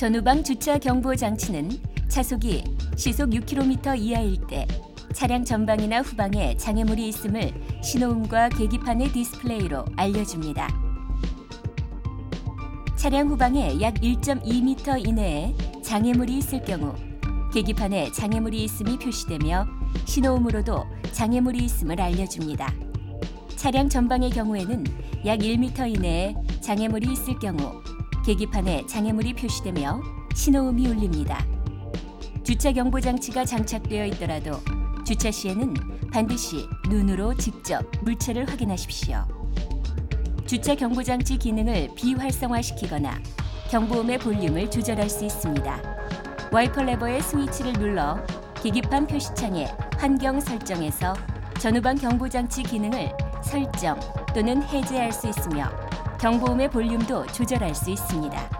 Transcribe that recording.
전후방 주차 경보 장치는 차속이 시속 6km 이하일 때 차량 전방이나 후방에 장애물이 있음을 신호음과 계기판의 디스플레이로 알려줍니다. 차량 후방에 약 1.2m 이내에 장애물이 있을 경우 계기판에 장애물이 있음이 표시되며 신호음으로도 장애물이 있음을 알려줍니다. 차량 전방의 경우에는 약 1m 이내에 장애물이 있을 경우 계기판에 장애물이 표시되며 신호음이 울립니다. 주차 경보 장치가 장착되어 있더라도 주차 시에는 반드시 눈으로 직접 물체를 확인하십시오. 주차 경보 장치 기능을 비활성화시키거나 경보음의 볼륨을 조절할 수 있습니다. 와이퍼 레버의 스위치를 눌러 계기판 표시창의 환경 설정에서 전후방 경보 장치 기능을 설정 또는 해제할 수 있으며 경보음의 볼륨도 조절할 수 있습니다.